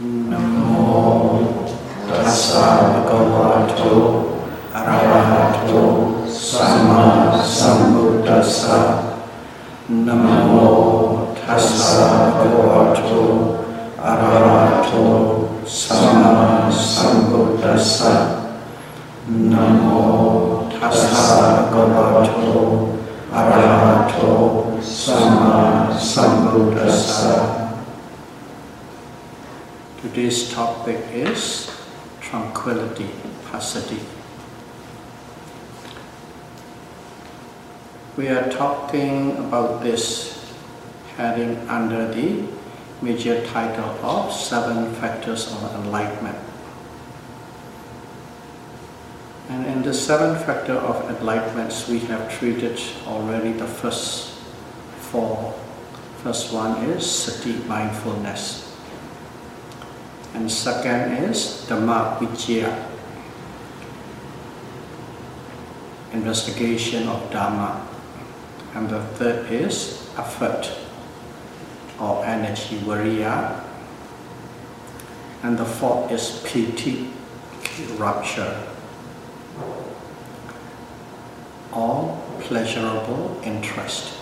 No. And the seven factor of enlightenment, we have treated already the first four. First one is sati, mindfulness. And second is Dhamma Vijaya, investigation of Dhamma. And the third is effort or energy, Viriya. And the fourth is Piti, rapture, or pleasurable interest.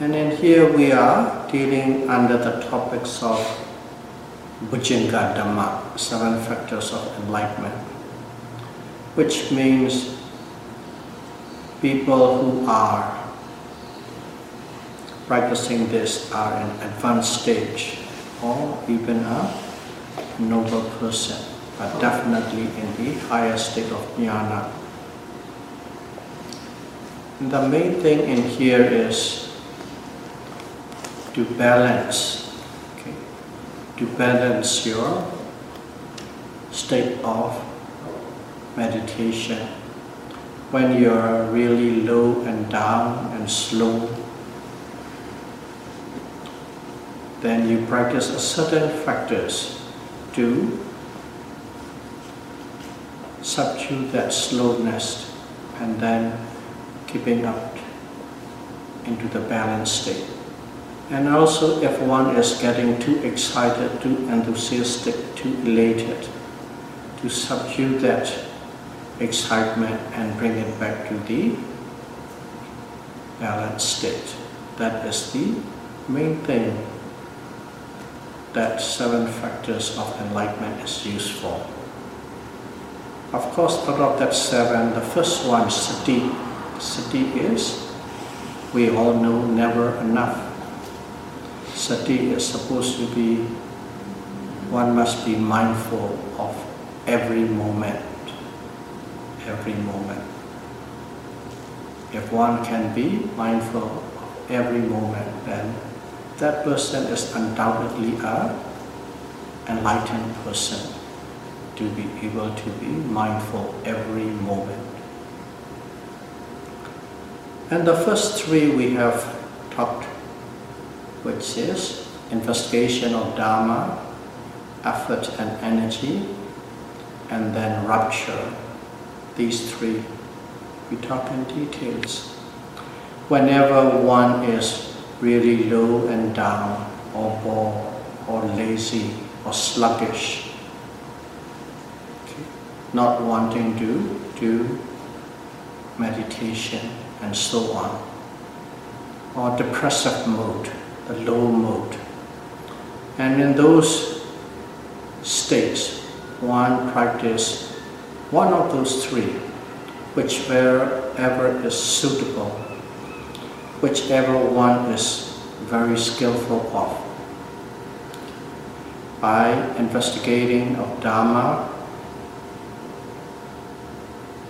And in here we are dealing under the topics of Bojjhanga Dhamma, seven factors of enlightenment, which means people who are practicing this are in advanced stage or even a noble person, but definitely in the higher state of jnana. The main thing in here is to balance, okay, to balance your state of meditation. When you're really low and down and slow then you practice a certain factors to subdue that slowness and then keeping up into the balanced state. And also if one is getting too excited, too enthusiastic, too elated, to subdue that excitement and bring it back to the balanced state. That is the main thing that seven factors of enlightenment is used for. Of course, out of that seven, the first one, sati. Sati is, we all know, never enough. Sati is supposed to be, one must be mindful of every moment, every moment. If one can be mindful of every moment, then that person is undoubtedly a enlightened person to be able to be mindful every moment. And the first three we have talked, which is investigation of Dharma, effort and energy, and then rapture. These three we talk in details. Whenever one is really low and down, or bored, or lazy, or sluggish, okay, not wanting to do meditation, and so on, or depressive mood, the low mood. And in those states, one practice one of those three, whichever is suitable, whichever one is very skillful of. By investigating of Dharma,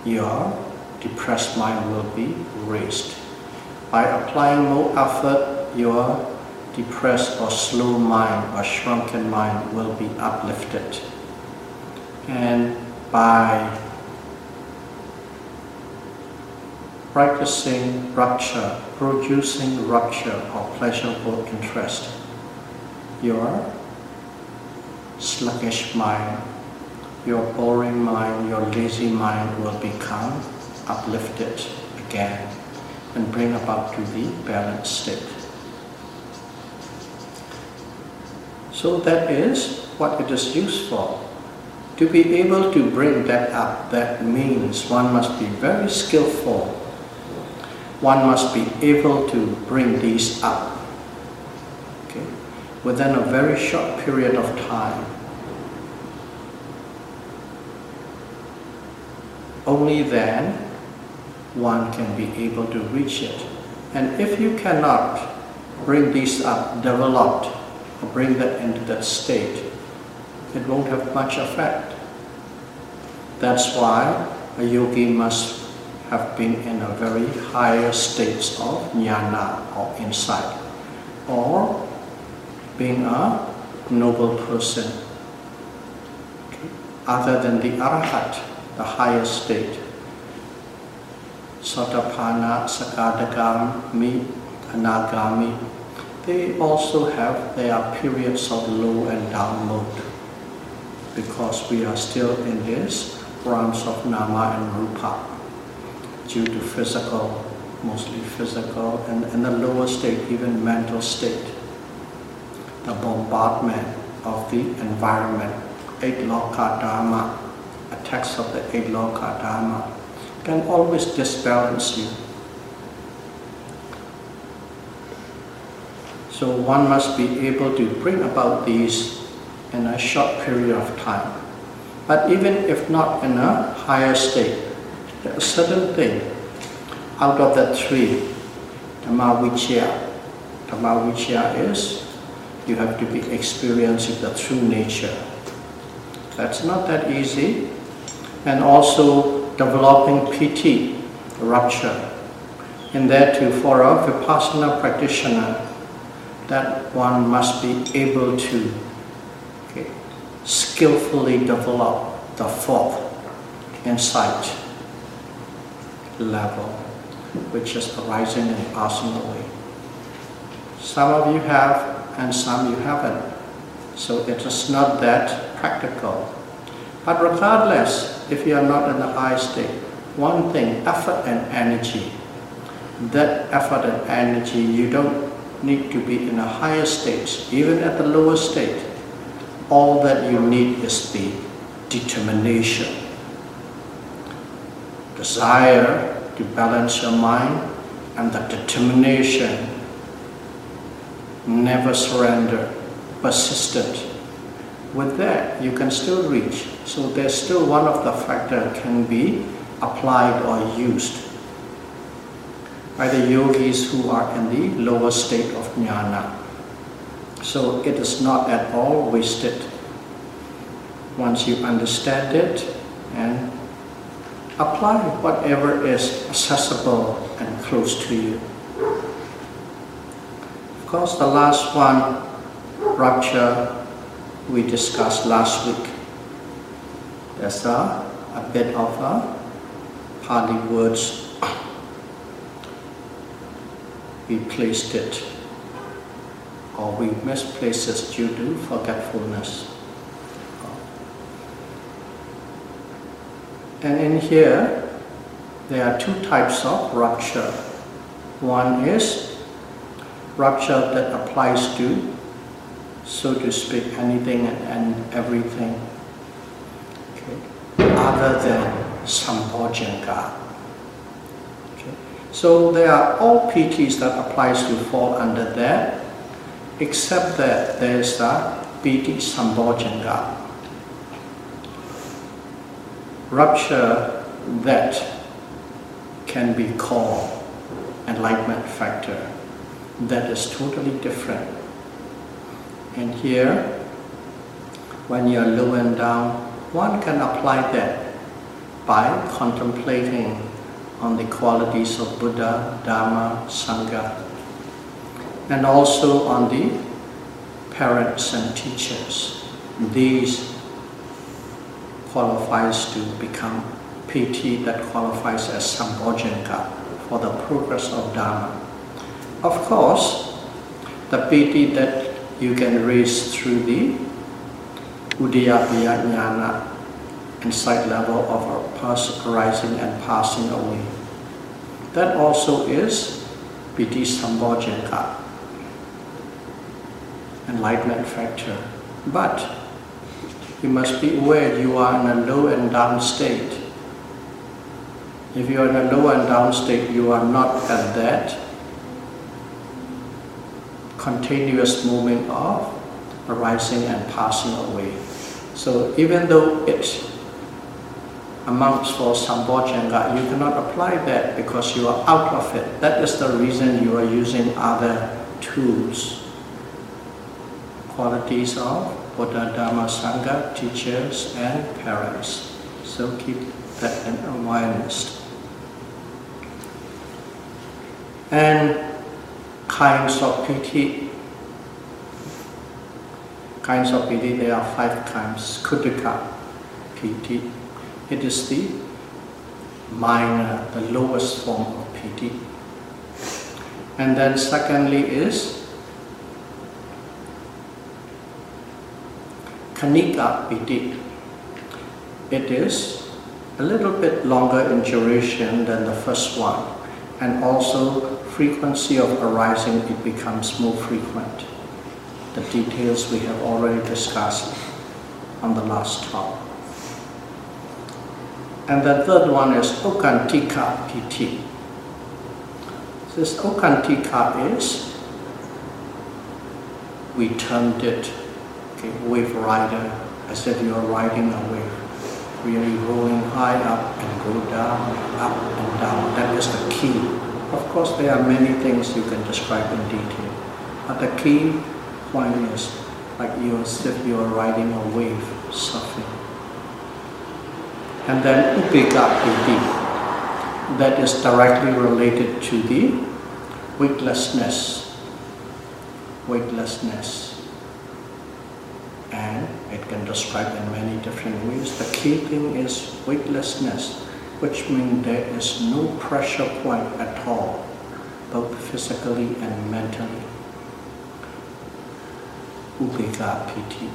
your depressed mind will be raised. By applying more effort, your depressed or slow mind or shrunken mind will be uplifted. And by practicing rapture, producing rapture or pleasurable interest, your sluggish mind, your boring mind, your lazy mind will become uplifted again and bring about to the balanced state. So that is what it is used for. To be able to bring that up, that means one must be very skillful. One must be able to bring these up okay, within a very short period of time. Only then one can be able to reach it. And if you cannot bring these up, developed, or bring that into that state, it won't have much effect. That's why a yogi must have been in a very higher states of jnana or insight, or being a noble person, okay, other than the arahat, the highest state. Sotapanna, Sakadagami, Anagami, they also have their periods of low and down mode. Because we are still in this realms of nama and rupa. Due to physical, mostly physical, and in the lower state, even mental state. The bombardment of the environment, eight loka dharma, attacks of the eight loka dharma, can always disbalance you. So one must be able to bring about these in a short period of time. But even if not in a higher state, a certain thing out of the three, Dhammavichya. Dhammavichya is you have to be experiencing the true nature. That's not that easy. And also developing piti, rupture, and that too, for a Vipassana practitioner, that one must be able to okay, skillfully develop the fourth insight level, which is arising and passing away. Some of you have and some you haven't. So it is not that practical. But regardless, if you are not in the high state, one thing, effort and energy. That effort and energy, you don't need to be in a higher state, even at the lower state. All that you need is the determination, desire to balance your mind, and the determination, never surrender, persistent. With that, you can still reach. So there's still one of the factor can be applied or used by the yogis who are in the lower state of jnana. So it is not at all wasted once you understand it and apply whatever is accessible and close to you. Of course, the last one, rapture, we discussed last week. There's a, a bit of a Pali words we placed it or we misplaced it due to forgetfulness. And in here, there are two types of rupture. One is rupture that applies to, so to speak, anything and, everything, okay, other than sambojjhanga. So there are all pitis that applies to fall under that, except that there is the piti Sambojjhanga. Rupture that can be called enlightenment factor. That is totally different. And here, when you're low and down, one can apply that by contemplating on the qualities of Buddha, Dharma, Sangha, and also on the parents and teachers. These qualifies to become piti that qualifies as Sambojjhanga for the progress of Dharma. Of course, the piti that you can raise through the Udayabbaya Jnana level of our past arising and passing away. That also is Piti Sambojjhanga. enlightenment factor. But you must be aware you are in a low and down state. If you are in a low and down state, you are not at that continuous movement of arising and passing away. So even though it amounts for Sambojjhanga, you cannot apply that because you are out of it. That is the reason you are using other tools. Qualities of Buddha, Dhamma, Sangha, teachers and parents. So keep that in awareness. And kinds of piti. Kinds of piti, there are five kinds. Khuddaka piti. It is the minor, the lowest form of piti. And then secondly is Khanika piti. It is a little bit longer in duration than the first one and also frequency of arising it becomes more frequent. The details we have already discussed on the last talk. And the third one is Okantika Piti. This Okantika is, we termed it okay, wave rider, as if you are riding a wave, really rolling high up and go down, up and down. That is the key. Of course, there are many things you can describe in detail, but the key point is like you as if you are riding a wave, surfing. And then Ubbega Piti, that is directly related to the weightlessness, weightlessness and it can describe in many different ways. The key thing is weightlessness, which means there is no pressure point at all, both physically and mentally. Ubbega Piti.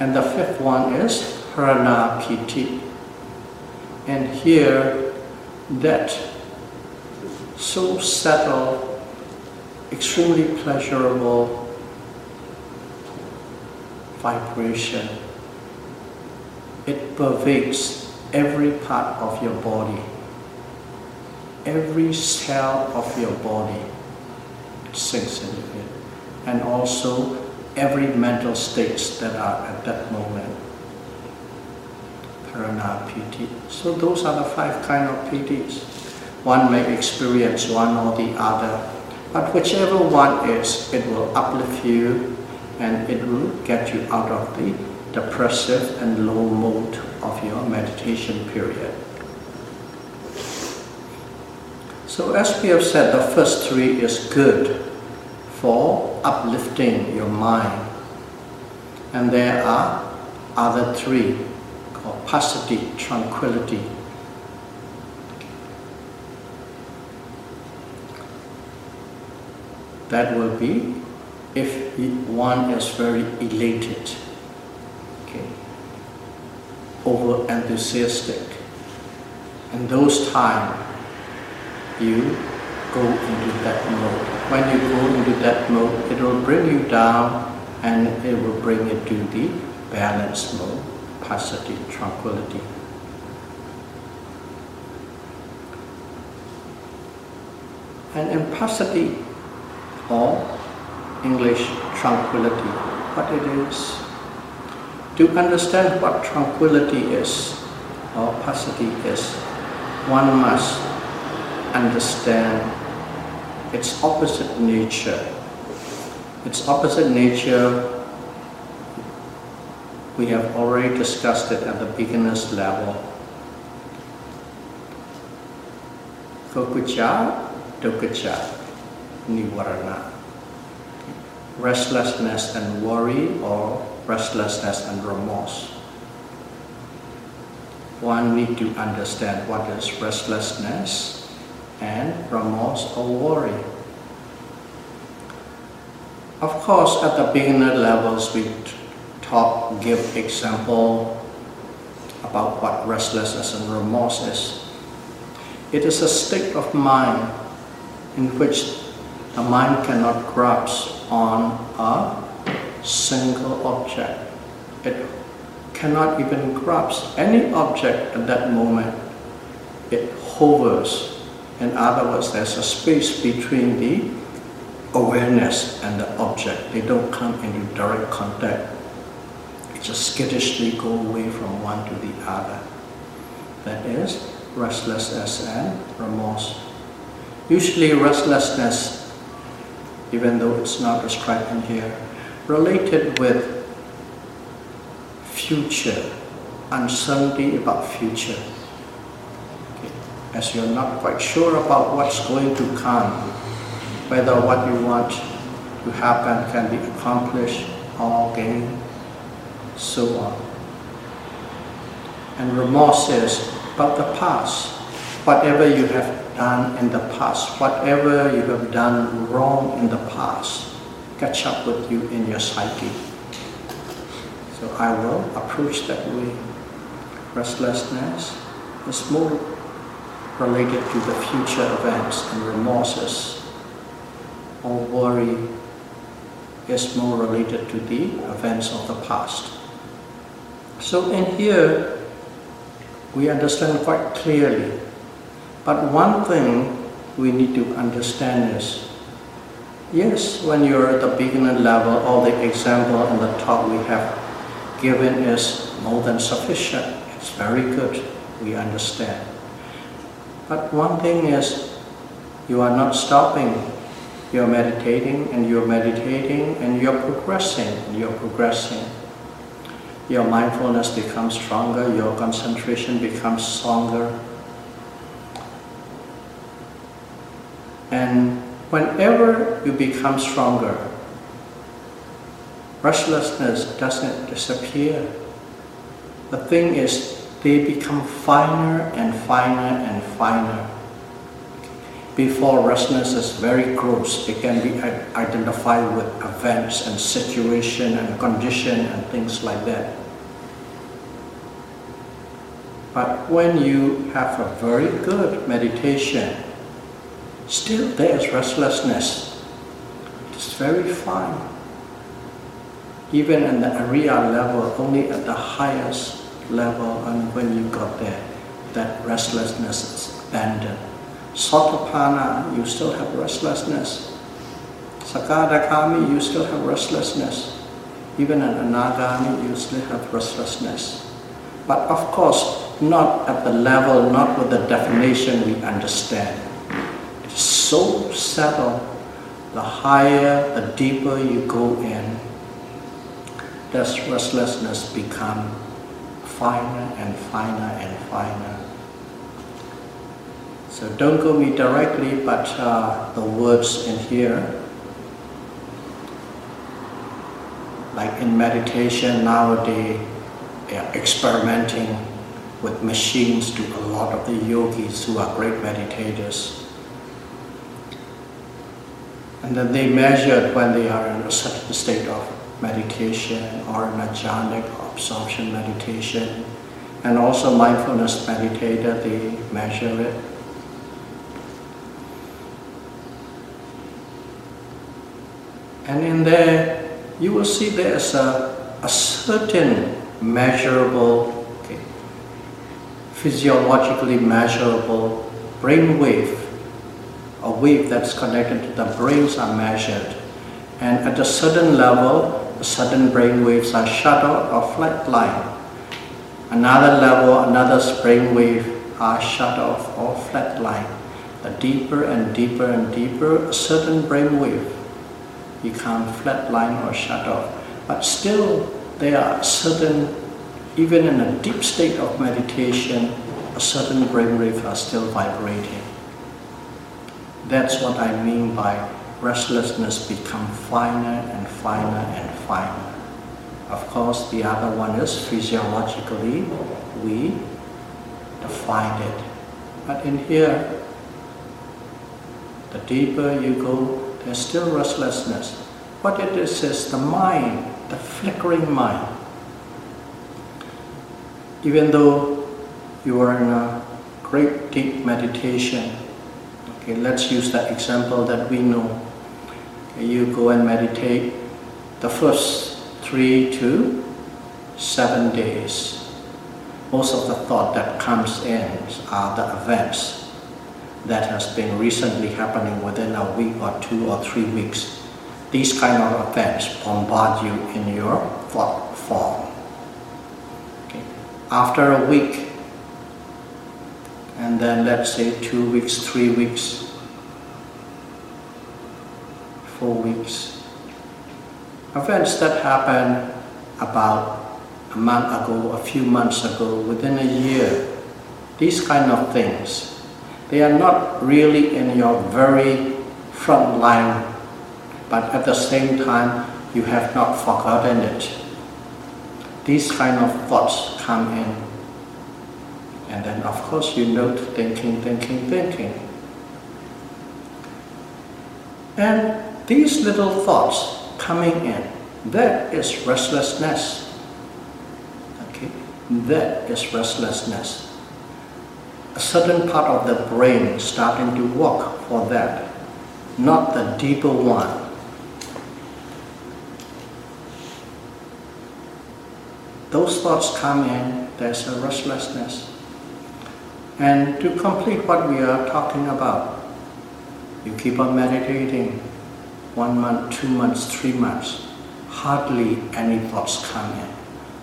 And the fifth one is Pharana Piti. And here, that so subtle, extremely pleasurable vibration. It pervades every part of your body, every cell of your body sinks into it, and also every mental states that are at that moment. Piti. So those are the five kind of pitis. One may experience one or the other, but whichever one is, it will uplift you and it will get you out of the depressive and low mode of your meditation period. So as we have said, the first three is good for uplifting your mind. And there are other three called passaddhi, tranquility. That will be if one is very elated, over enthusiastic, in those times you go into that mode. When you go into that mode, it will bring you down and it will bring you to the balanced mode, passaddhi, tranquility. And passaddhi, or English tranquility, what it is. To understand what tranquility is or passaddhi is, one must understand its opposite nature. Its opposite nature, we have already discussed it at the beginner's level. Kukkucca, uddhacca, nivarana restlessness and worry or restlessness and remorse. One need to understand what is restlessness and remorse or worry. Of course, at the beginner levels, we talk, give example about what restlessness and remorse is. It is a state of mind in which the mind cannot grasp on a single object. It cannot even grasp any object at that moment. It hovers. In other words, there's a space between the awareness and the object. They don't come into direct contact. It just skittishly go away from one to the other. That is restlessness and remorse. Usually restlessness, even though it's not described in here, related with future, uncertainty about future. As you're not quite sure about what's going to come, whether what you want to happen can be accomplished or gained, so on. And remorse is about the past, whatever you have done in the past, whatever you have done wrong in the past, catch up with you in your psyche. So I will approach that way. Restlessness is more related to the future events and remorses. Or worry is more related to the events of the past. So in here, we understand quite clearly but one thing we need to understand is, yes, when you're at the beginner level, all the example and the talk we have given is more than sufficient. It's very good. We understand. But one thing is, you are not stopping. You're meditating and you're meditating and you're progressing and you're progressing. Your mindfulness becomes stronger, your concentration becomes stronger, And whenever you become stronger, restlessness doesn't disappear. The thing is, they become finer and finer and finer. Before restlessness is very gross, it can be identified with events and situation and condition and things like that. But when you have a very good meditation, still there's restlessness. It's very fine. Even in the Ariya level, only at the highest level, and when you got there, that restlessness is abandoned. Sotapanna, you still have restlessness. Sakadagami, you still have restlessness. Even in Anagami, you still have restlessness. But of course, not at the level, not with the definition we understand so settled, the higher, the deeper you go in, does restlessness become finer and finer and finer. So don't go me directly, but uh, the words in here, like in meditation nowadays, experimenting with machines do a lot of the yogis who are great meditators and then they measured when they are in a certain state of meditation or in a absorption meditation. And also mindfulness meditator, they measure it. And in there, you will see there's a, a certain measurable, okay, physiologically measurable brain wave a wave that's connected to the brains are measured. And at a certain level, sudden brain waves are shut out or flatline. Another level, another brain wave are shut off or flatline. The deeper and deeper and deeper, a certain brain wave become flatline or shut off. But still, there are certain, even in a deep state of meditation, a certain brain wave are still vibrating. That's what I mean by restlessness become finer and finer and finer. Of course, the other one is physiologically, we define it. But in here, the deeper you go, there's still restlessness. What it is is the mind, the flickering mind. Even though you are in a great deep meditation, Okay, let's use that example that we know. Okay, you go and meditate. The first three to seven days. Most of the thought that comes in are the events that has been recently happening within a week or two or three weeks. These kind of events bombard you in your thought form. Okay. After a week, and then let's say two weeks, three weeks, four weeks. Events that happen about a month ago, a few months ago, within a year, these kind of things, they are not really in your very front line, but at the same time, you have not forgotten it. These kind of thoughts come in. And then, of course, you note thinking, thinking, thinking. And these little thoughts coming in, that is restlessness. Okay, that is restlessness. A certain part of the brain starting to work for that, not the deeper one. Those thoughts come in, there's a restlessness. And to complete what we are talking about, you keep on meditating, one month, two months, three months, hardly any thoughts come in.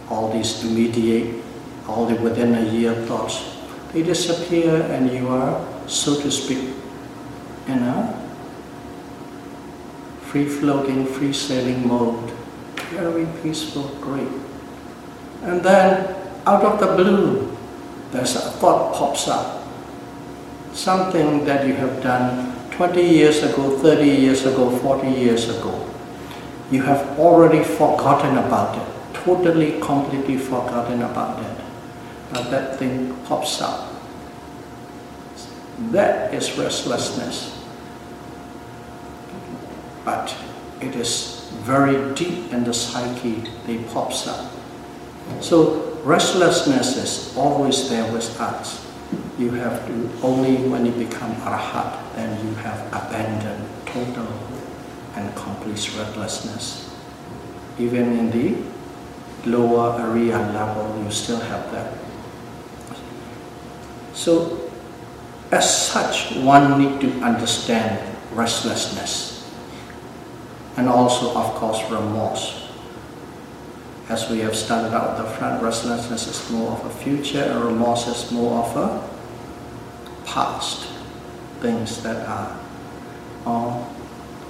All these immediate, all the within a year thoughts, they disappear and you are, so to speak, in a free-floating, free-sailing mode. Very peaceful, great. And then, out of the blue, there's a thought pops up. Something that you have done 20 years ago, 30 years ago, 40 years ago, you have already forgotten about it, totally, completely forgotten about it. But that thing pops up. That is restlessness. But it is very deep in the psyche, it pops up. So restlessness is always there with us you have to, only when you become arhat, then you have abandoned total and complete restlessness. Even in the lower Ariya level, you still have that. So, as such, one need to understand restlessness and also, of course, remorse. As we have started out the front, restlessness is more of a future and remorse is more of a past things that are all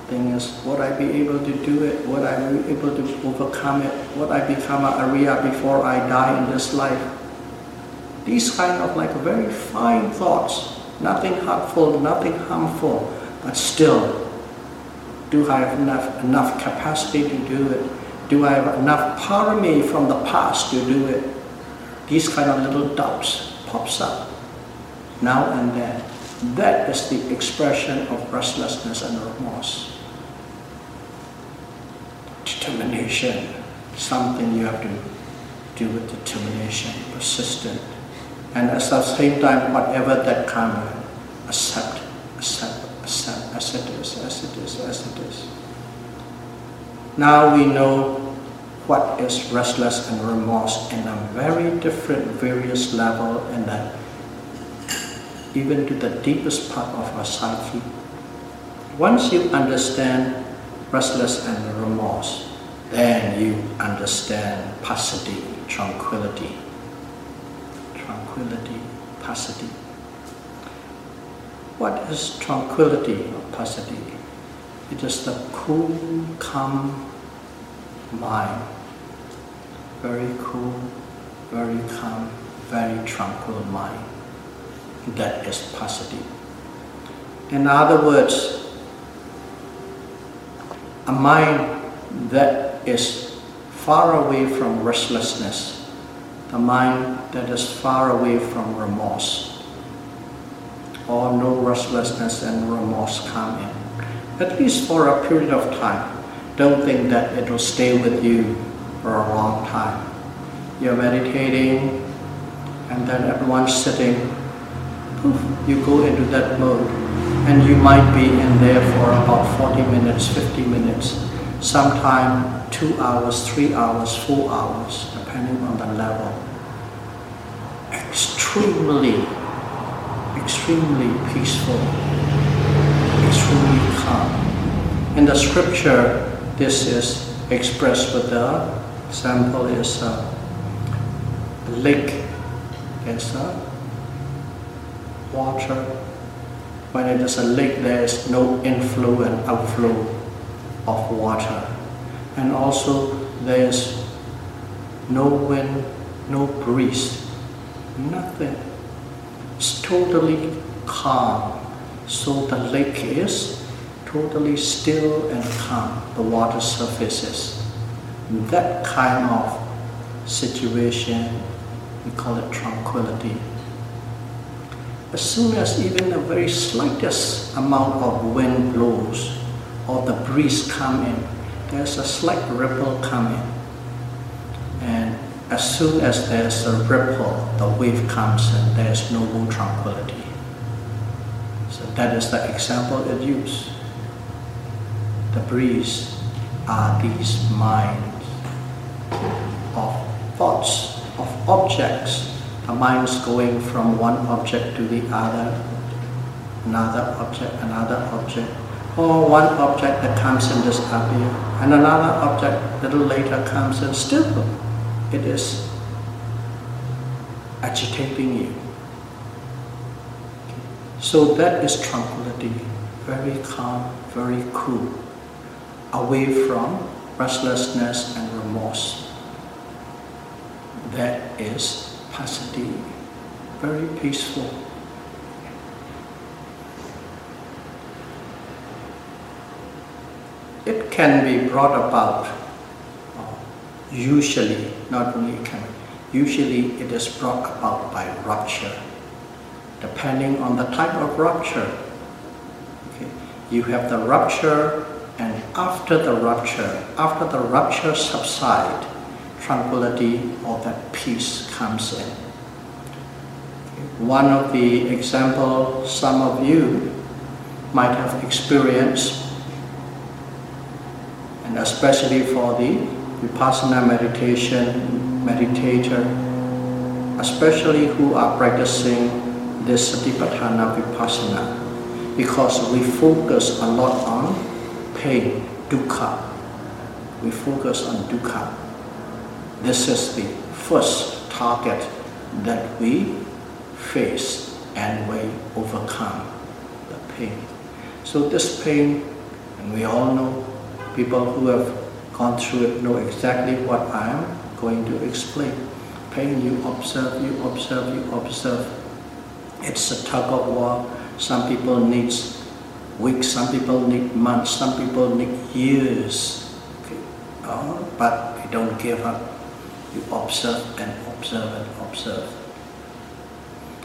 thing is would I be able to do it would I be able to overcome it would I become a Arya before I die in this life. These kind of like very fine thoughts nothing hurtful nothing harmful but still do I have enough, enough capacity to do it do I have enough parami from the past to do it these kind of little doubts pops up now and then. That is the expression of restlessness and remorse. Determination, something you have to do with determination, persistent. And at the same time, whatever that comes, accept, accept, accept, as it is, as it is, as it is. Now we know what is restless and remorse in a very different, various level and that even to the deepest part of our psyche. Once you understand restless and remorse, then you understand passaddhi, tranquility. Tranquility, passaddhi. What is tranquility or passaddhi? It is the cool, calm mind. Very cool, very calm, very tranquil mind that is positive. In other words, a mind that is far away from restlessness, the mind that is far away from remorse, or no restlessness and remorse come in, at least for a period of time. Don't think that it will stay with you for a long time. You're meditating, and then at one sitting, poof, you go into that mode and you might be in there for about 40 minutes, 50 minutes. sometimes two hours, three hours, four hours, depending on the level. Extremely, extremely peaceful, extremely calm. In the scripture, this is expressed with the sample is a lake. There's a uh, water. When it is a lake, there is no inflow and outflow of water. And also there is no wind, no breeze, nothing. It's totally calm. So the lake is totally still and calm. The water surfaces. That kind of situation, we call it tranquility. As soon as even the very slightest amount of wind blows or the breeze come in, there's a slight ripple coming. And as soon as there's a ripple, the wave comes and there's no more tranquility. So that is the example it used. The breeze are these minds of thoughts, of objects. A mind's going from one object to the other, another object, another object, or one object that comes in this appear, and another object little later comes and still it is agitating you. So that is tranquility, very calm, very cool, away from restlessness and remorse. That is passaddhi, very peaceful. It can be brought about, usually, not only can, usually it is brought about by rupture, depending on the type of rupture. Okay. You have the rupture and after the rupture, after the rupture subside, tranquility or that peace comes in. One of the example some of you might have experienced, and especially for the Vipassana meditation meditator, especially who are practicing this Satipatthana Vipassana, because we focus a lot on pain, dukkha. We focus on dukkha. This is the first target that we face and we overcome the pain. So this pain, and we all know, people who have gone through it know exactly what I am going to explain. Pain, you observe, you observe, you observe. It's a tug of war. Some people need weeks, some people need months, some people need years. Okay. Oh, but we don't give up you observe and observe and observe.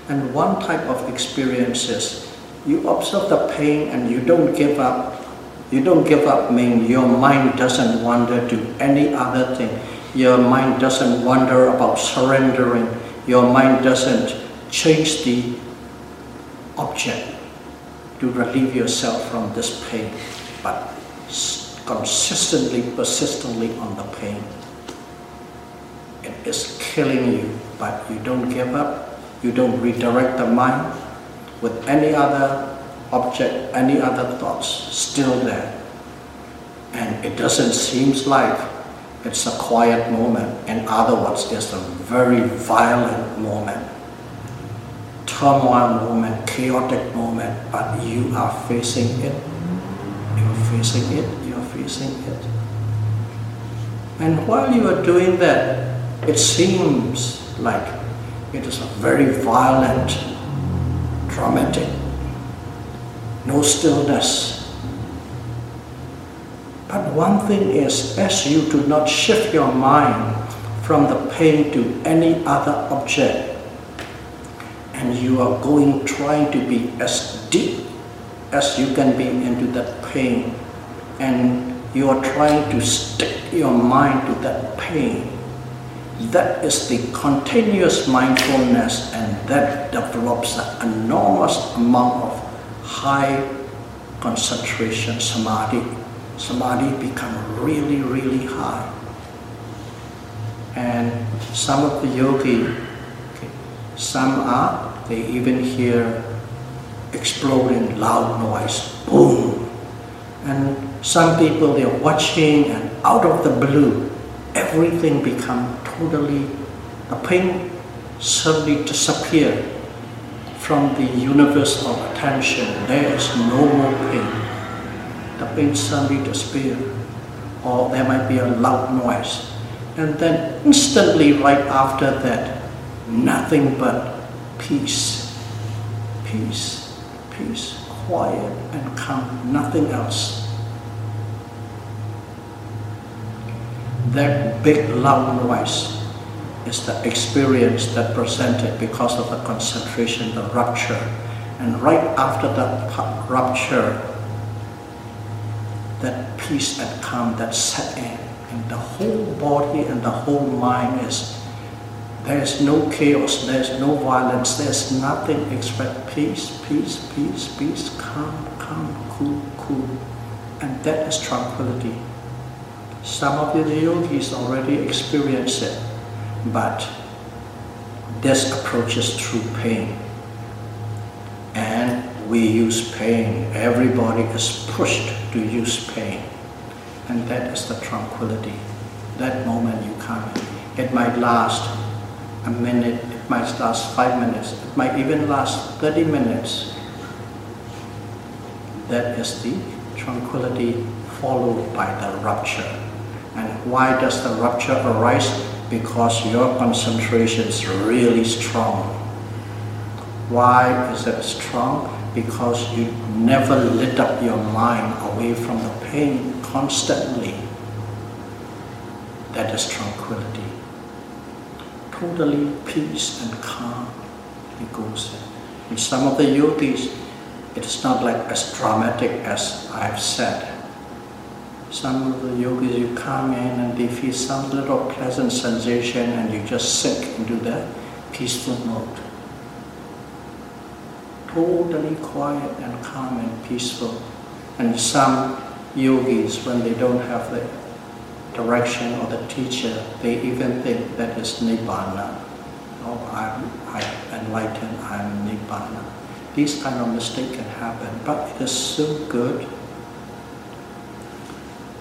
And one type of experience is you observe the pain and you don't give up. You don't give up mean your mind doesn't wander to any other thing. Your mind doesn't wonder about surrendering. Your mind doesn't change the object to relieve yourself from this pain, but consistently, persistently on the pain It is killing you, but you don't give up, you don't redirect the mind with any other object, any other thoughts still there. And it doesn't seem like it's a quiet moment. In other words, it's a very violent moment, turmoil moment, chaotic moment, but you are facing it. You're facing it, you're facing it. And while you are doing that, it seems like it is a very violent, dramatic, no stillness. But one thing is, as you do not shift your mind from the pain to any other object, you are going trying to be as deep as you can be into that pain, and you are trying to stick your mind to that pain, that is the continuous mindfulness and that develops an enormous amount of high concentration. Samadhi. Samadhi become really, really high. And some of the yogi, some are, they even hear exploding loud noise, boom. And some people, they're watching and out of the blue, everything become totally, the pain suddenly disappear from the universe of attention. There is no more pain the pain suddenly disappear, or there might be a loud noise. And then instantly right after that, nothing but peace, peace, peace, quiet and calm, nothing else. That big loud noise is the experience that presented because of the concentration, the rupture. And right after that rupture, that peace and calm that set in. And the whole body and the whole mind is, there's no chaos, there's no violence, there's nothing except peace, peace, peace, peace, calm, calm, cool, cool. And that is tranquility. Some of the yogis already experience it, but this approaches through pain. And we use pain. Everybody is pushed to use pain. And that is the tranquility. That moment you come. It might last a minute, it might last five minutes, it might even last 30 minutes. That is the tranquility followed by the rupture. And why does the rupture arise? Because your concentration is really strong. Why is it strong? because you never lit up your mind away from the pain constantly. That is tranquility. Totally peace and calm. It goes there. In some of the yogis, it is not like as dramatic as I've said. Some of the yogis, you come in and they feel some little pleasant sensation and you just sink into that peaceful mode totally quiet and calm and peaceful. And some yogis, when they don't have the direction or the teacher, they even think that is Nibbana. Oh, I'm, I'm enlightened, I'm Nibbana. These kind of mistakes can happen, but it is so good.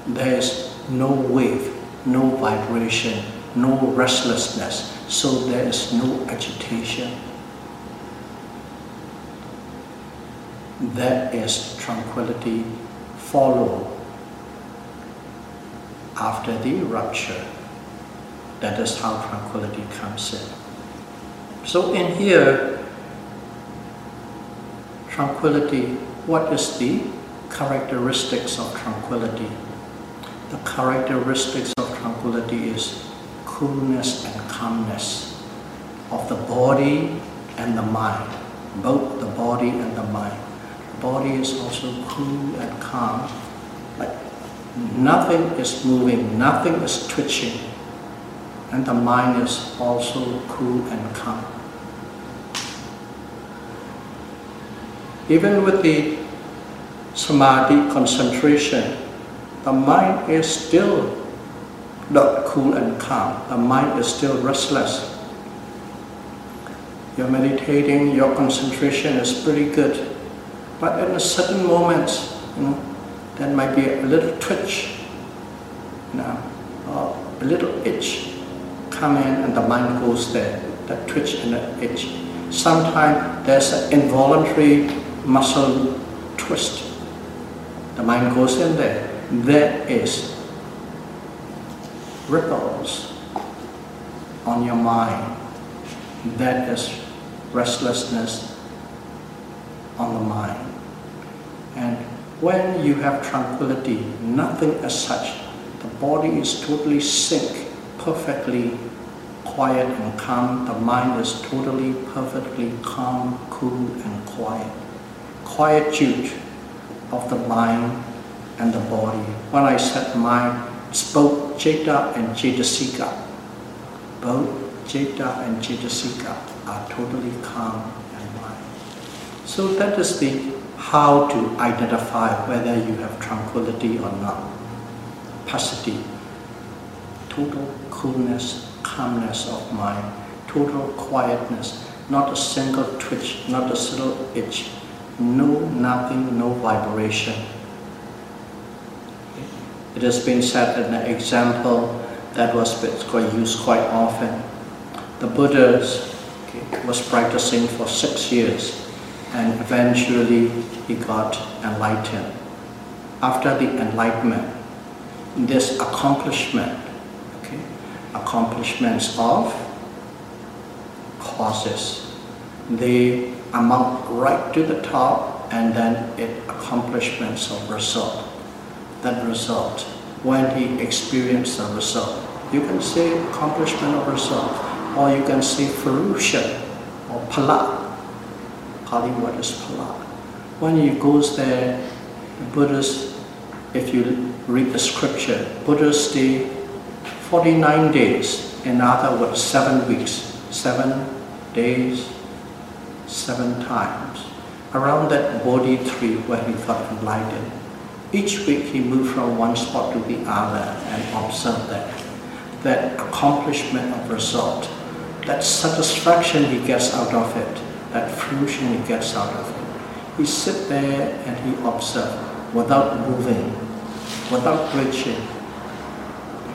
There is no wave, no vibration, no restlessness, so there is no agitation. that is tranquility follow after the rupture. That is how tranquility comes in. So in here, tranquility, what is the characteristics of tranquility? The characteristics of tranquility is coolness and calmness of the body and the mind, both the body and the mind body is also cool and calm. Nothing is moving, nothing is twitching. And the mind is also cool and calm. Even with the samadhi concentration, the mind is still not cool and calm. The mind is still restless. You're meditating, your concentration is pretty good but in a certain moment, you know, there might be a little twitch, you know, or a little itch come in and the mind goes there, that twitch and that itch. Sometimes there's an involuntary muscle twist. The mind goes in there. There is ripples on your mind. That is restlessness on the mind. And when you have tranquility, nothing as such, the body is totally sync, perfectly quiet and calm. The mind is totally, perfectly calm, cool and quiet. Quietude of the mind and the body. When I said mind, both Citta and Cetasika. Both Citta and Cetasika are totally calm and mind. so that is the how to identify whether you have tranquility or not. Passaddhi, total coolness, calmness of mind, total quietness, not a single twitch, not a single itch, no nothing, no vibration. It has been said in an example that was used quite often. The Buddha okay, was practicing for six years and eventually he got enlightened. After the enlightenment, this accomplishment, okay, accomplishments of causes, they amount right to the top and then it accomplishments of result. That result, when he experienced the result, you can say accomplishment of result, or you can say fruition or phala. Pali is phala? When he goes there, the Buddhist, if you read the scripture, Buddhas stay 49 days, in other words, seven weeks, seven days, seven times, around that Bodhi tree where he got enlightened. Each week he moved from one spot to the other and observed that, that accomplishment of result, that satisfaction he gets out of it, that fruition he gets out of it. He sit there and he observe without moving, without glitching.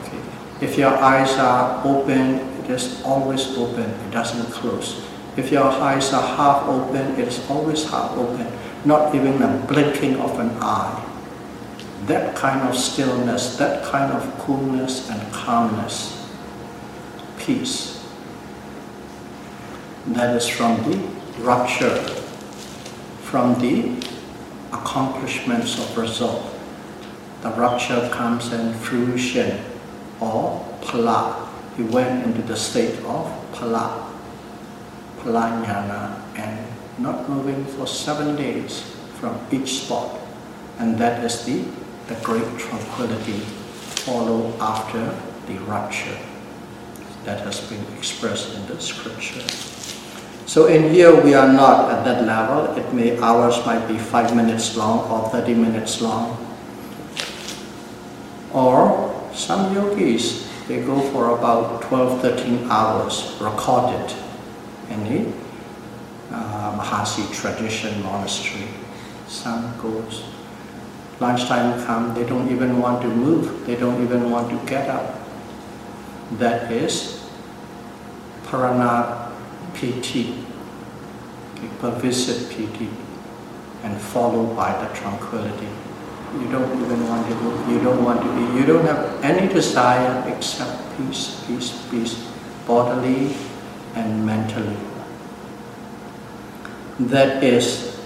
Okay. If your eyes are open, it is always open, it doesn't close. If your eyes are half open, it is always half open, not even a blinking of an eye. That kind of stillness, that kind of coolness and calmness, peace, that is from the rupture, from the accomplishments of result. The rupture comes in fruition or phala. He went into the state of phala Palanyana and not moving for seven days from each spot. And that is the, the great tranquility follow after the rupture that has been expressed in the scripture. So in here we are not at that level. It may hours might be five minutes long or 30 minutes long. Or some yogis, they go for about 12, 13 hours recorded any uh, Mahasi tradition monastery. Sun goes. Lunchtime come, they don't even want to move. They don't even want to get up. That is Pharana Piti, pervasive piti, and followed by the tranquility. You don't even want to. You don't want to be. You don't have any desire except peace, peace, peace, bodily and mentally. That is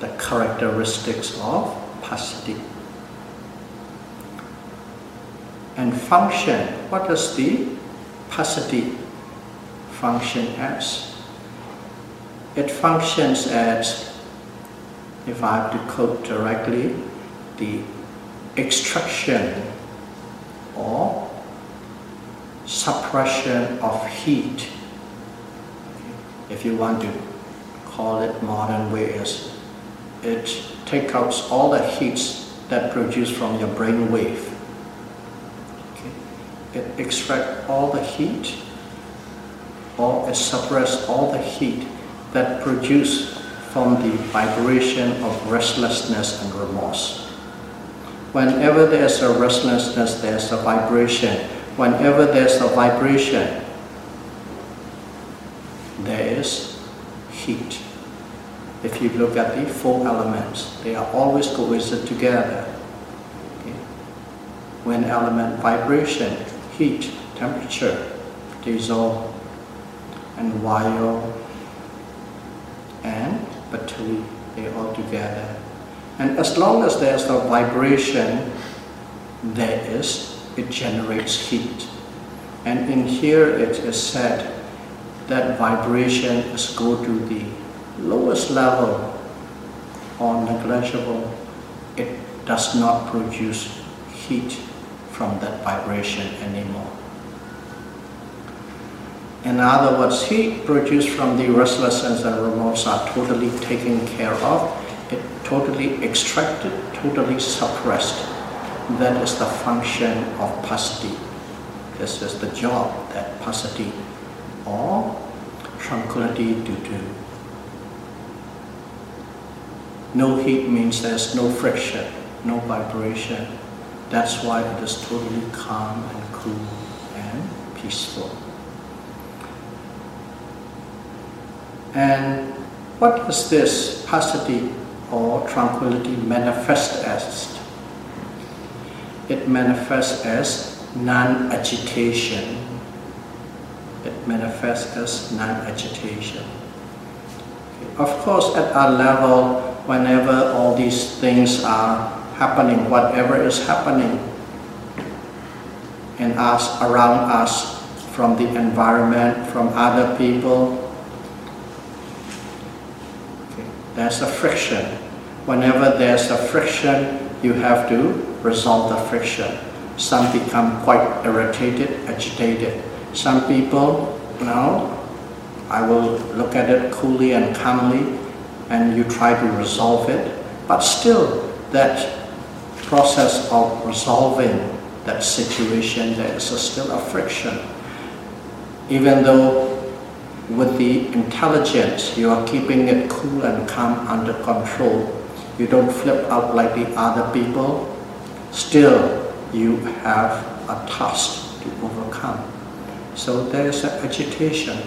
the characteristics of passaddhi. And function, what is the passaddhi function as? It functions as, if I have to quote directly, the extraction or suppression of heat. If you want to call it modern way, is it takes out all the heats that produce from your brain wave. Okay. It extracts all the heat or it all the heat that produce from the vibration of restlessness and remorse. Whenever there's a restlessness, there's a vibration whenever there's a vibration, there is heat. If you look at the four elements, they are always coexist together. Okay. When element vibration, heat, temperature, dissolve, and vayu, and pathavi, they all together. And as long as there's a vibration, there is it generates heat. And in here it is said that vibration is go to the lowest level or negligible. It does not produce heat from that vibration anymore. In other words, heat produced from the restlessness and remorse are totally taken care of, it totally extracted, totally suppressed. That is the function of passaddhi. This is the job that passaddhi or tranquility to do. No heat means there's no friction, no vibration. That's why it is totally calm and cool and peaceful. And what does this passaddhi or tranquility manifest as? It manifests as non-agitation. It manifests as non-agitation. Of course, at our level, whenever all these things are happening, whatever is happening in us, around us, from the environment, from other people, okay, there's a friction. Whenever there's a friction, you have to resolve the friction. Some become quite irritated, agitated. Some people, you know, I will look at it coolly and calmly and you try to resolve it, but still that process of resolving that situation, there is still a friction. Even though with the intelligence you are keeping it cool and calm under control, you don't flip out like the other people, still you have a task to overcome. So there is an agitation.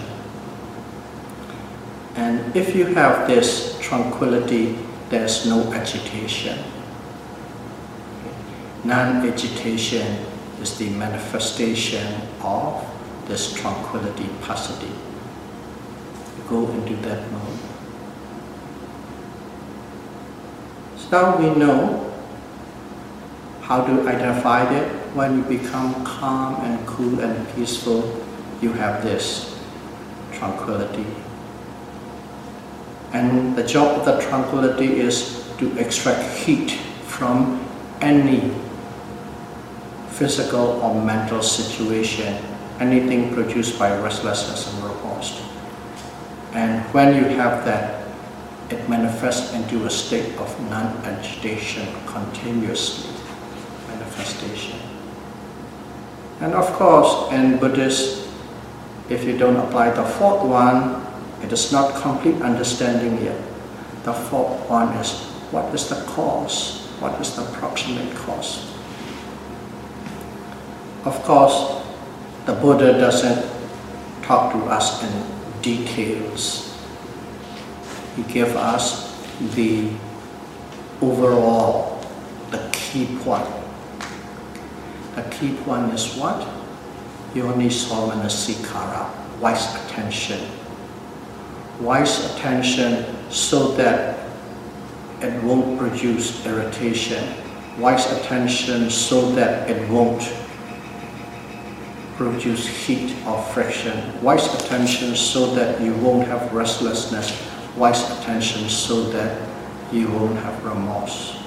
And if you have this tranquility, there's no agitation. Non-agitation is the manifestation of this tranquility, passaddhi. Go into that mode. So now we know how to identify it. When you become calm and cool and peaceful, you have this tranquility. And the job of the tranquility is to extract heat from any physical or mental situation, anything produced by restlessness and. And when you have that, it manifests into a state of non-agitation continuously, manifestation. And of course, in Buddhist, if you don't apply the fourth one, it is not complete understanding yet. The fourth one is what is the cause? What is the proximate cause? Of course, the Buddha doesn't talk to us in details. He gives us the overall, the key point. The key point is what? Yoniso manasikara, wise attention. Wise attention so that it won't produce irritation. Wise attention so that it won't produce heat or friction. Wise attention so that you won't have restlessness. Wise attention so that you won't have remorse.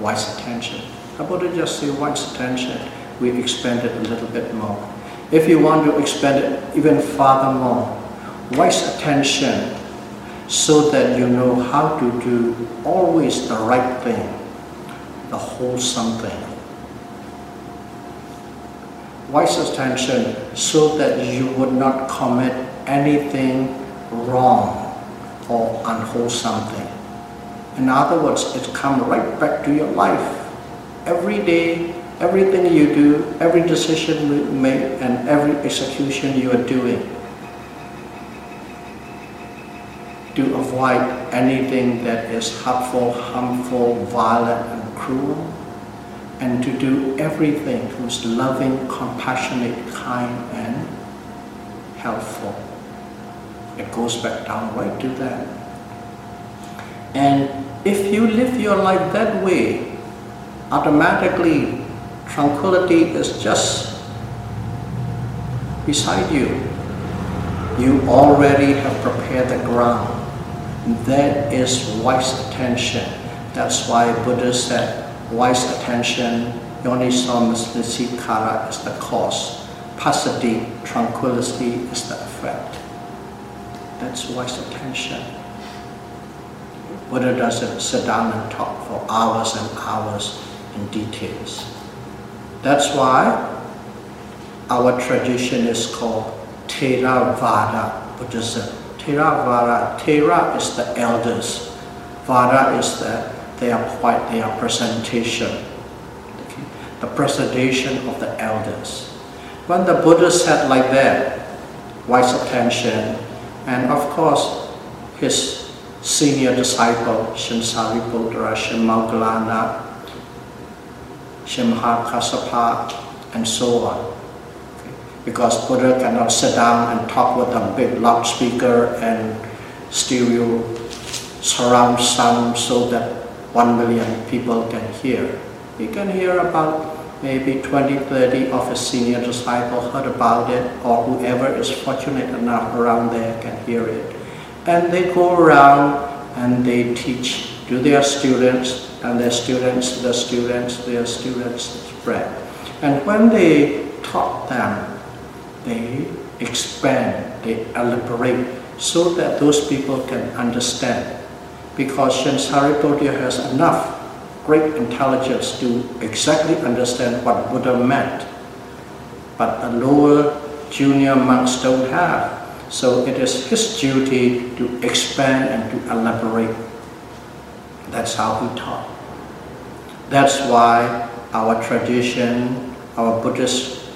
Wise attention. How about I just say wise attention? We expand it a little bit more. If you want to expand it even further more, wise attention so that you know how to do always the right thing, the wholesome thing wise attention so that you would not commit anything wrong or unwholesome thing. In other words, it comes right back to your life. Every day, everything you do, every decision you make, and every execution you are doing, to avoid anything that is hurtful, harmful, violent, and cruel and to do everything who's loving, compassionate, kind, and helpful. It goes back down right to that. And if you live your life that way, automatically tranquility is just beside you. You already have prepared the ground. That is wise attention. That's why Buddha said wise attention, yoniso manasikara is the cause. passaddhi, tranquility is the effect. That's wise attention. Buddha doesn't sit down and talk for hours and hours in details. That's why our tradition is called Theravada Buddhism. Theravada, Thera is the elders, Vada is the, their, quite their presentation, okay? the presentation of the elders. When the Buddha said like that, wise attention, and of course his senior disciple, Shin Sariputra, Shimoggallana, Shin Mahakassapa, and so on. Okay. Because Buddha cannot sit down and talk with a big loudspeaker and stereo surround sound so that one million people can hear. You can hear about maybe 20, 30 of his senior disciple heard about it, or whoever is fortunate enough around there can hear it. And they go around and they teach to their students, and their students, their students, their students spread. And when they taught them, they expand, they elaborate, so that those people can understand. Because Shin Sariputra has enough great intelligence to exactly understand what Buddha meant. But the lower junior monks don't have. So it is his duty to expand and to elaborate. That's how he taught. That's why our tradition, our Buddhist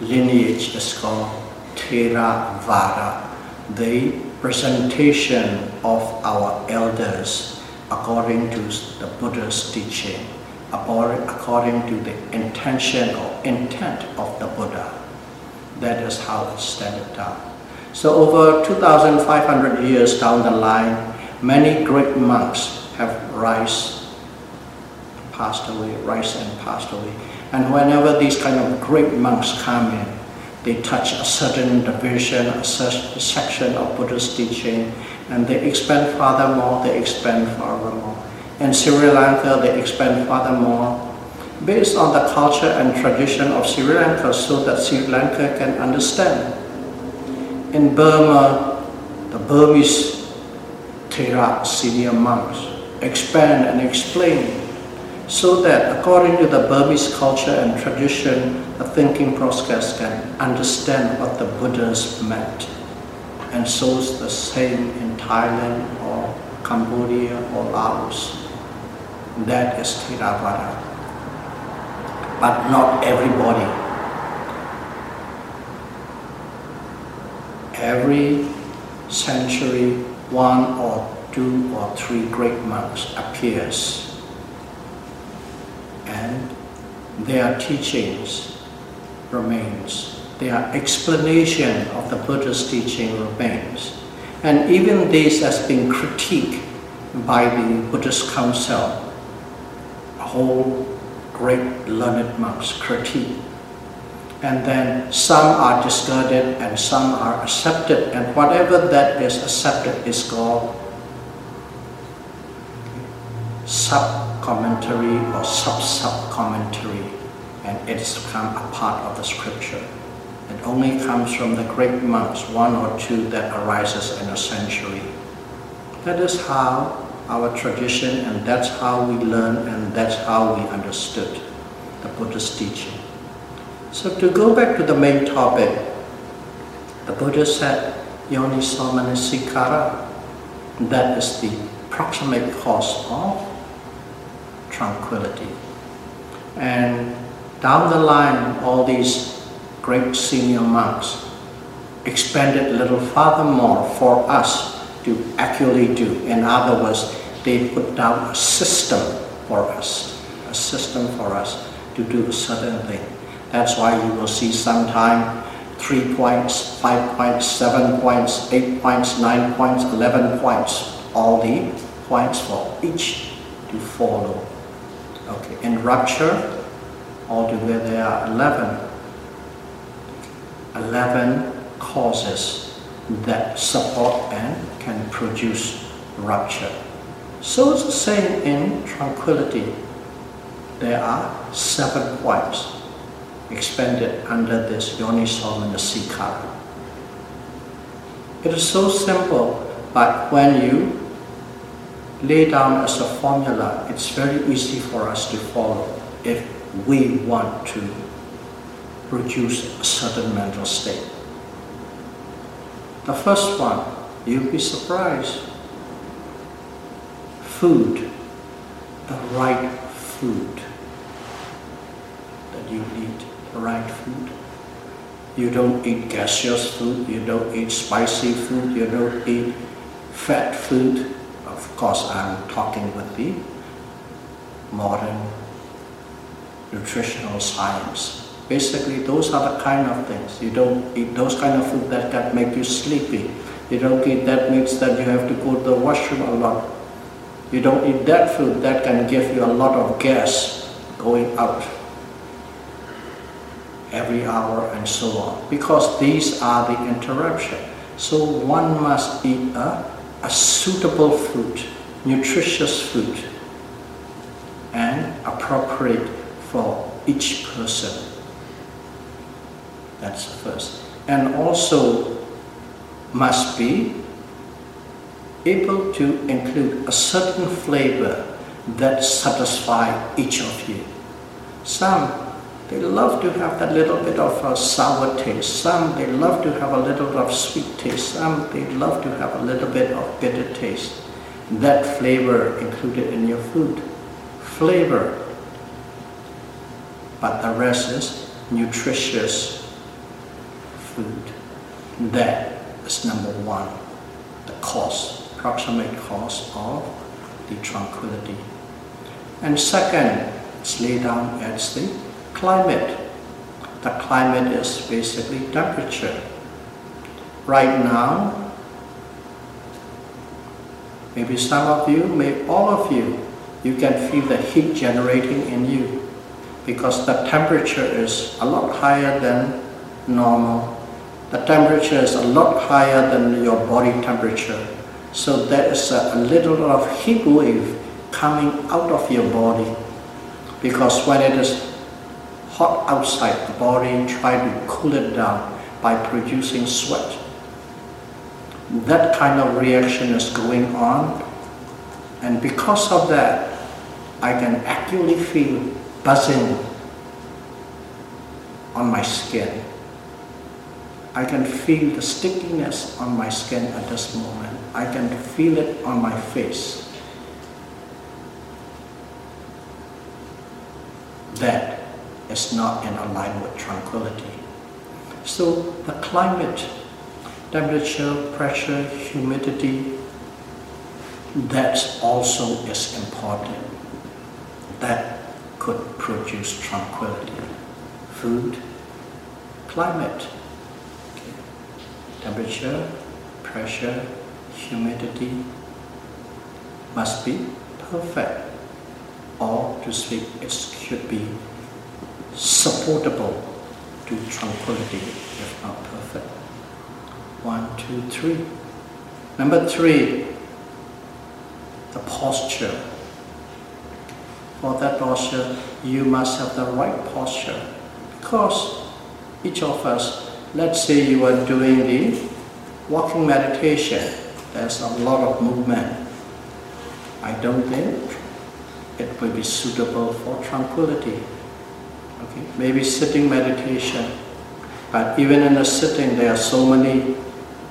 lineage is called Theravada, the presentation of our elders according to the Buddha's teaching, according to the intention or intent of the Buddha. That is how it's standard down. So over 2,500 years down the line, many great monks have rise passed away, rise and passed away. And whenever these kind of great monks come in, they touch a certain division, a certain section of Buddha's teaching, and they expand furthermore, they expand furthermore. In Sri Lanka, they expand furthermore, based on the culture and tradition of Sri Lanka, so that Sri Lanka can understand. In Burma, the Burmese Theravada senior monks expand and explain so that according to the Burmese culture and tradition, the thinking process can understand what the Buddhas meant. And so it's the same in Thailand or Cambodia or Laos. That is Theravada. But not everybody. Every century, one or two or three great monks appears and their teachings remains. Their explanation of the Buddha's teaching remains. And even this has been critiqued by the Buddhist Council. A whole great learned monks critique. And then some are discarded and some are accepted. And whatever that is accepted is called sub-commentary or sub-sub-commentary and it has become a part of the scripture. It only comes from the great monks, one or two that arises in a century. That is how our tradition and that's how we learn and that's how we understood the Buddha's teaching. So to go back to the main topic, the Buddha said, Yoniso Manasikara, that is the proximate cause of tranquility. And down the line, all these great senior monks expanded a little furthermore for us to actually do. In other words, they put down a system for us, a system for us to do a certain thing. That's why you will see sometime three points, five points, seven points, eight points, nine points, eleven points, all the points for each to follow. Okay, in rapture, altogether there are 11. 11 causes that support and can produce rupture. So it's the same in tranquility. There are seven points. expanded under this Yoni Yoniso Manasikara. It is so simple, but when you lay down as a formula, it's very easy for us to follow if we want to produce a certain mental state. The first one, you'll be surprised. Food, the right food that you eat, the right food. You don't eat gaseous food, you don't eat spicy food, you don't eat fat food. Of course, I'm talking with the modern nutritional science. Basically, those are the kind of things. You don't eat those kind of food that can make you sleepy. You don't eat that means that you have to go to the washroom a lot. You don't eat that food that can give you a lot of gas going out every hour and so on. Because these are the interruption. So one must eat a, a suitable food, nutritious food, and appropriate for each person. That's the first. And also must be able to include a certain flavor that satisfy each of you. Some they love to have that little bit of a sour taste. Some they love to have a little bit of sweet taste. Some they love to have a little bit of bitter taste. That flavor included in your food. Flavor. But the rest is nutritious food. That is number one, the cause, proximate cause of the tranquility. And second, it's laid down as the climate. The climate is basically temperature. Right now, maybe some of you, maybe all of you, you can feel the heat generating in you because the temperature is a lot higher than normal. The temperature is a lot higher than your body temperature. So there is a, a little of heat wave coming out of your body because when it is hot outside the body, try to cool it down by producing sweat. That kind of reaction is going on, and because of that, I can actually feel buzzing on my skin. I can feel the stickiness on my skin at this moment. I can feel it on my face. That is not in alignment with tranquility. So the climate, temperature, pressure, humidity, that also is important. That could produce tranquility. Food, climate. Temperature, pressure, humidity must be perfect. Or to speak, it should be supportable to tranquility, if not perfect. One, two, three. Number three, the posture. For that posture, you must have the right posture. Because each of us, let's say you are doing the walking meditation, there's a lot of movement. I don't think it will be suitable for tranquility. Okay, maybe sitting meditation. But even in the sitting, there are so many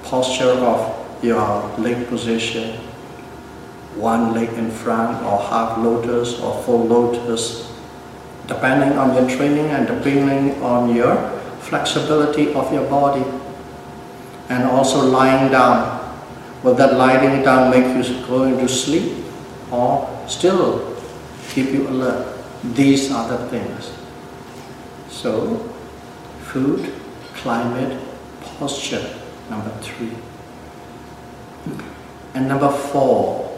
posture of your leg position, one leg in front, or half lotus, or full lotus, depending on your training and depending on your flexibility of your body. And also lying down. Will that lying down make you go into sleep or still keep you alert? These are the things. So, food, climate, posture, number three. And number four,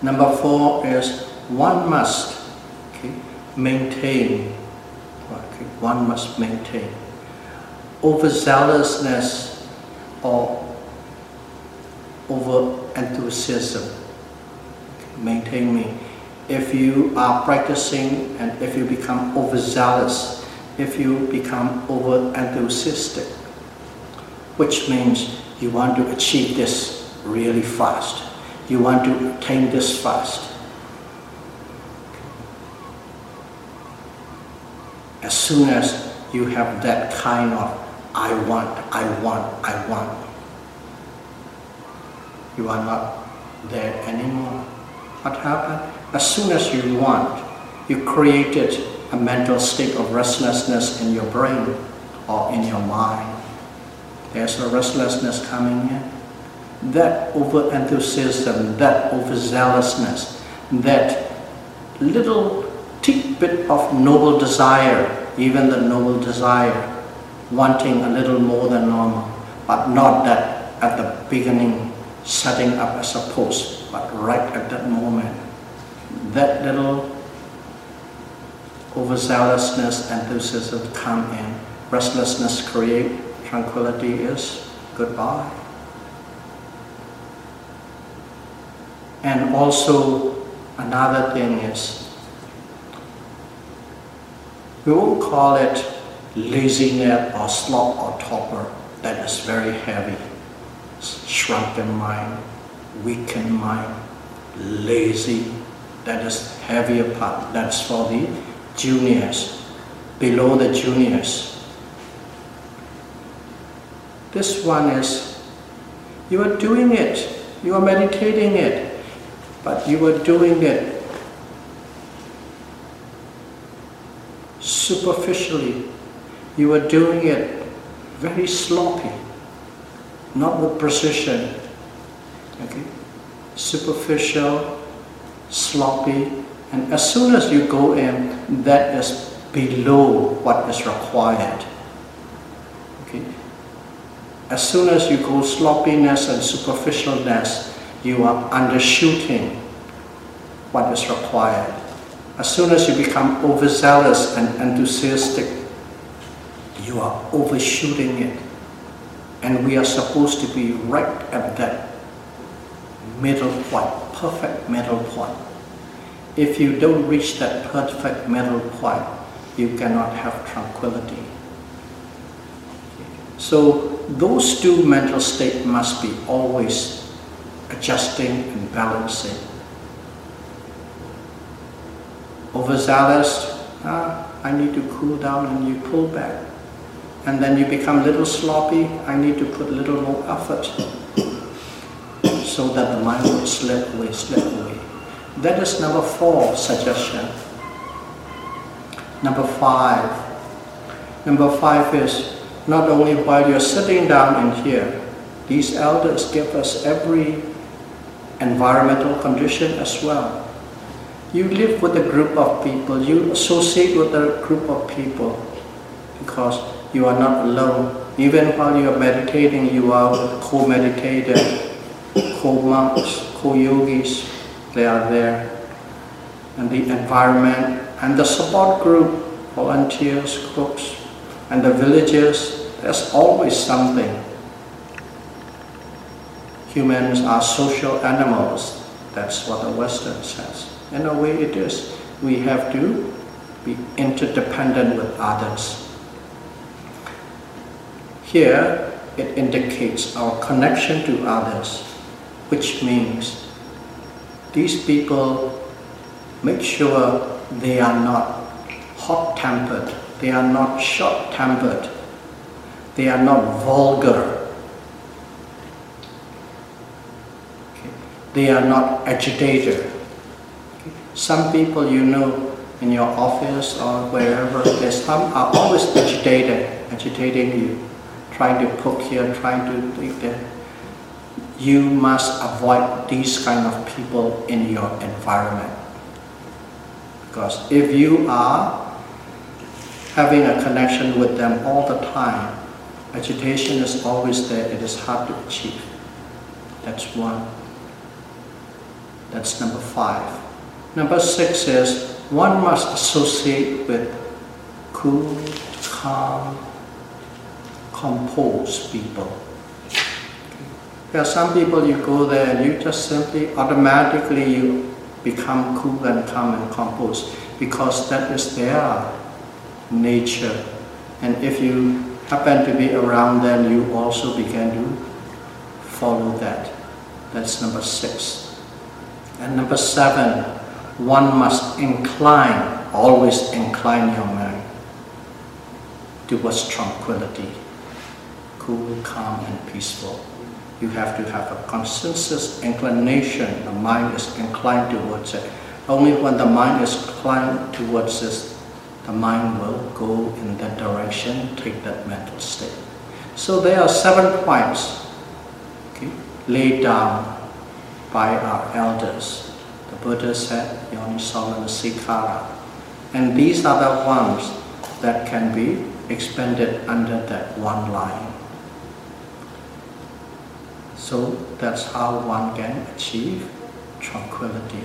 number four is one must okay, maintain, okay, one must maintain overzealousness or over enthusiasm. Maintain me. If you are practicing and if you become overzealous, if you become over enthusiastic, which means you want to achieve this really fast. You want to attain this fast. As soon as you have that kind of I want, I want, I want, you are not there anymore. What happened? As soon as you want, you created a mental state of restlessness in your brain or in your mind. There's a restlessness coming in. That over enthusiasm, that overzealousness, that little tidbit of noble desire, even the noble desire, wanting a little more than normal, but not that at the beginning setting up as a post, but right at that moment. That little overzealousness, enthusiasm come in, restlessness create, tranquility is goodbye. And also another thing is, we won't call it laziness or sloth or torpor that is very heavy. Shrunken mind, weakened mind, lazy, that is heavier part, that's for the juniors, below the juniors. This one is, you are doing it, you are meditating it, but you are doing it superficially. You are doing it very sloppy, not with precision. Okay? Superficial, sloppy, and as soon as you go in, that is below what is required. Okay? As soon as you go sloppiness and superficialness, you are undershooting what is required. As soon as you become overzealous and enthusiastic, you are overshooting it. And we are supposed to be right at that middle point, perfect middle point. If you don't reach that perfect middle point, you cannot have tranquility. So those two mental states must be always adjusting and balancing. Overzealous, ah, I need to cool down and you pull back. And then you become a little sloppy, I need to put a little more effort so that the mind will slip away, slip away. That is number four suggestion. Number five. Number five is not only while you're sitting down in here, these elders give us every environmental condition as well. You live with a group of people, you associate with a group of people because you are not alone. Even while you are meditating, you are with co-meditators, co-monks, co-yogis, they are there. And the environment and the support group, volunteers, cooks, and the villagers, there's always something. Humans are social animals. That's what the Western says. In a way it is. We have to be interdependent with others. Here, it indicates our connection to others, which means these people make sure they are not hot-tempered, they are not short-tempered, they are not vulgar, they are not agitated. Some people you know in your office or wherever, there's some are always agitated, agitating you, trying to poke here, trying to take there you must avoid these kind of people in your environment. Because if you are having a connection with them all the time, agitation is always there, it is hard to achieve. That's one. That's number five. Number six is one must associate with cool, calm, composed people. There are some people you go there and you just simply automatically you become cool and calm and composed because that is their nature. And if you happen to be around them, you also begin to follow that. That's number six. And number seven, one must incline, always incline your mind towards tranquility, cool, calm, and peaceful. You have to have a consensus inclination. The mind is inclined towards it. Only when the mind is inclined towards this, the mind will go in that direction, take that mental state. So there are seven points okay, laid down by our elders. The Buddha said, Yoniso manasikara. And these are the ones that can be expanded under that one line. So that's how one can achieve tranquility.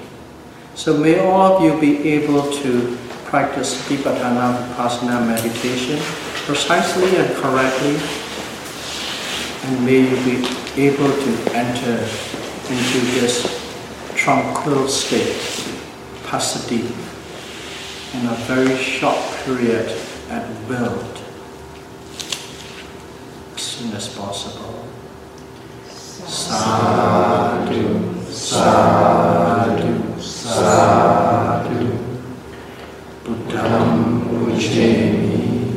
So may all of you be able to practice Vipassana Vipassana meditation precisely and correctly, and may you be able to enter into this tranquil state, passaddhi, in a very short period at will, as soon as possible. Sadhu, sadhu, sadhu. Buddham Pujemi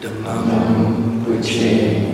Dhammam Pujemi